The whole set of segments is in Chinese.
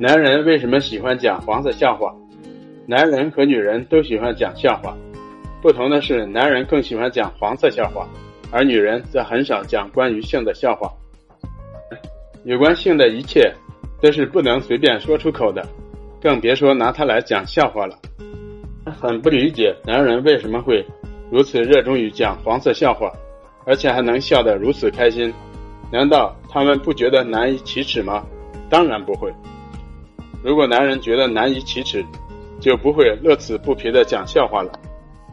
男人为什么喜欢讲黄色笑话？男人和女人都喜欢讲笑话，不同的是，男人更喜欢讲黄色笑话，而女人则很少讲关于性的笑话。有关性的一切都是不能随便说出口的，更别说拿它来讲笑话了。很不理解男人为什么会如此热衷于讲黄色笑话，而且还能笑得如此开心。难道他们不觉得难以启齿吗？当然不会。如果男人觉得难以启齿，就不会乐此不疲的讲笑话了。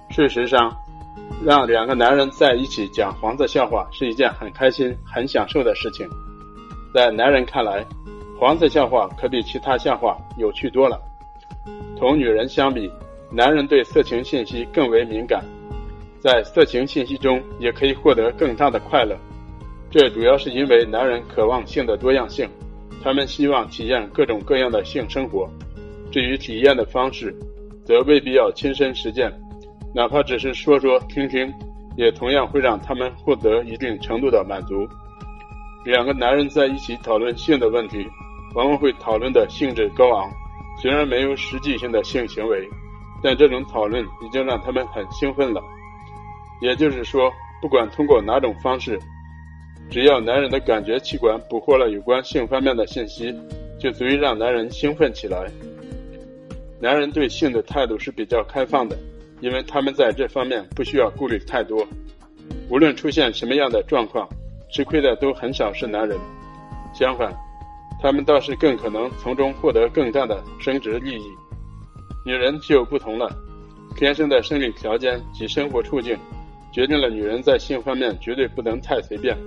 事实上，让两个男人在一起讲黄色笑话是一件很开心、很享受的事情。在男人看来，黄色笑话可比其他笑话有趣多了。同女人相比，男人对色情信息更为敏感，在色情信息中也可以获得更大的快乐。这主要是因为男人渴望性的多样性。他们希望体验各种各样的性生活，至于体验的方式，则未必要亲身实践，哪怕只是说说听听，也同样会让他们获得一定程度的满足。两个男人在一起讨论性的问题，往往会讨论的兴致高昂，虽然没有实际性的性行为，但这种讨论已经让他们很兴奋了。也就是说，不管通过哪种方式。只要男人的感觉器官捕获了有关性方面的信息，就足以让男人兴奋起来。男人对性的态度是比较开放的，因为他们在这方面不需要顾虑太多。无论出现什么样的状况，吃亏的都很少是男人。相反，他们倒是更可能从中获得更大的升值利益。女人就不同了，天生的生理条件及生活处境，决定了女人在性方面绝对不能太随便。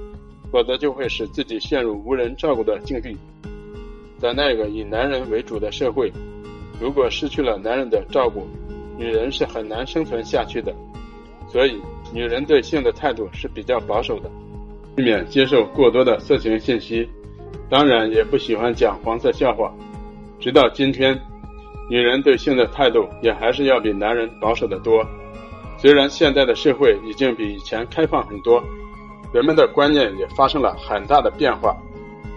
否则就会使自己陷入无人照顾的境地。在那个以男人为主的社会，如果失去了男人的照顾，女人是很难生存下去的。所以，女人对性的态度是比较保守的，避免接受过多的色情信息，当然也不喜欢讲黄色笑话。直到今天，女人对性的态度也还是要比男人保守的多。虽然现在的社会已经比以前开放很多。人们的观念也发生了很大的变化，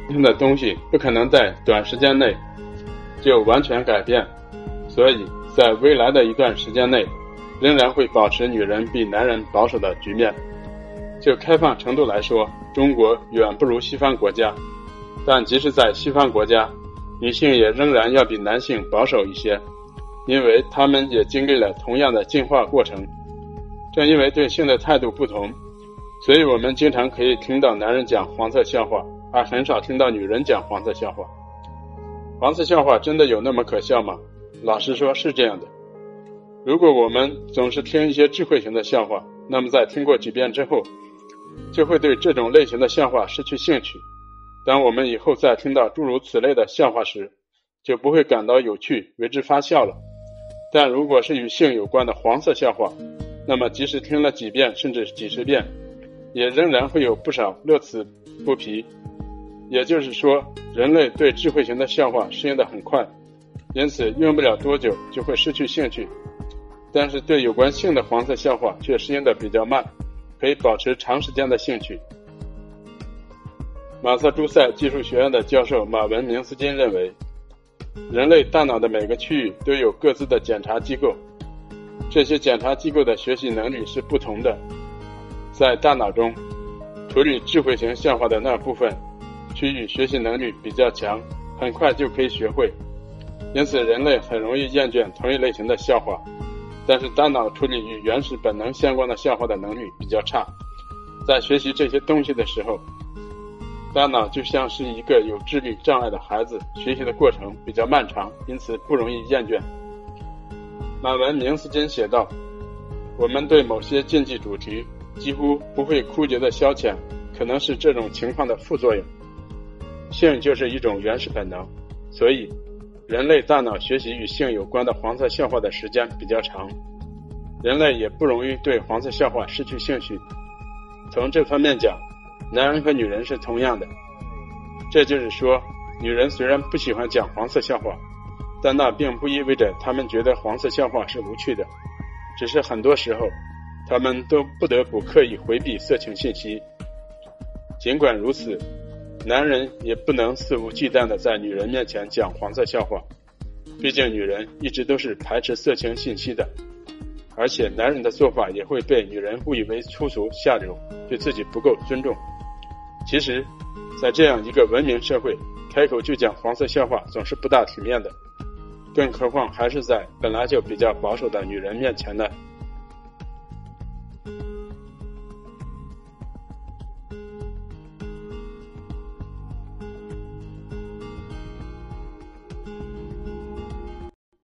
新的东西不可能在短时间内就完全改变，所以在未来的一段时间内，仍然会保持女人比男人保守的局面。就开放程度来说，中国远不如西方国家，但即使在西方国家，女性也仍然要比男性保守一些，因为他们也经历了同样的进化过程。正因为对性的态度不同。所以我们经常可以听到男人讲黄色笑话，而很少听到女人讲黄色笑话。黄色笑话真的有那么可笑吗？老实说，是这样的。如果我们总是听一些智慧型的笑话，那么在听过几遍之后，就会对这种类型的笑话失去兴趣。当我们以后再听到诸如此类的笑话时，就不会感到有趣，为之发笑了。但如果是与性有关的黄色笑话，那么即使听了几遍，甚至几十遍，也仍然会有不少乐此不疲，也就是说，人类对智慧型的笑话适应的很快，因此用不了多久就会失去兴趣。但是对有关性的黄色笑话却适应的比较慢，可以保持长时间的兴趣。马萨诸塞技术学院的教授马文明斯金认为，人类大脑的每个区域都有各自的检查机构，这些检查机构的学习能力是不同的。在大脑中，处理智慧型笑话的那部分区域学习能力比较强，很快就可以学会。因此，人类很容易厌倦同一类型的笑话。但是，大脑处理与原始本能相关的笑话的能力比较差。在学习这些东西的时候，大脑就像是一个有智力障碍的孩子，学习的过程比较漫长，因此不容易厌倦。马文明斯金写道：“我们对某些竞技主题。”几乎不会枯竭的消遣，可能是这种情况的副作用。性就是一种原始本能，所以人类大脑学习与性有关的黄色笑话的时间比较长。人类也不容易对黄色笑话失去兴趣。从这方面讲，男人和女人是同样的。这就是说，女人虽然不喜欢讲黄色笑话，但那并不意味着她们觉得黄色笑话是无趣的，只是很多时候。他们都不得不刻意回避色情信息。尽管如此，男人也不能肆无忌惮的在女人面前讲黄色笑话，毕竟女人一直都是排斥色情信息的，而且男人的做法也会被女人误以为粗俗下流，对自己不够尊重。其实，在这样一个文明社会，开口就讲黄色笑话总是不大体面的，更何况还是在本来就比较保守的女人面前呢？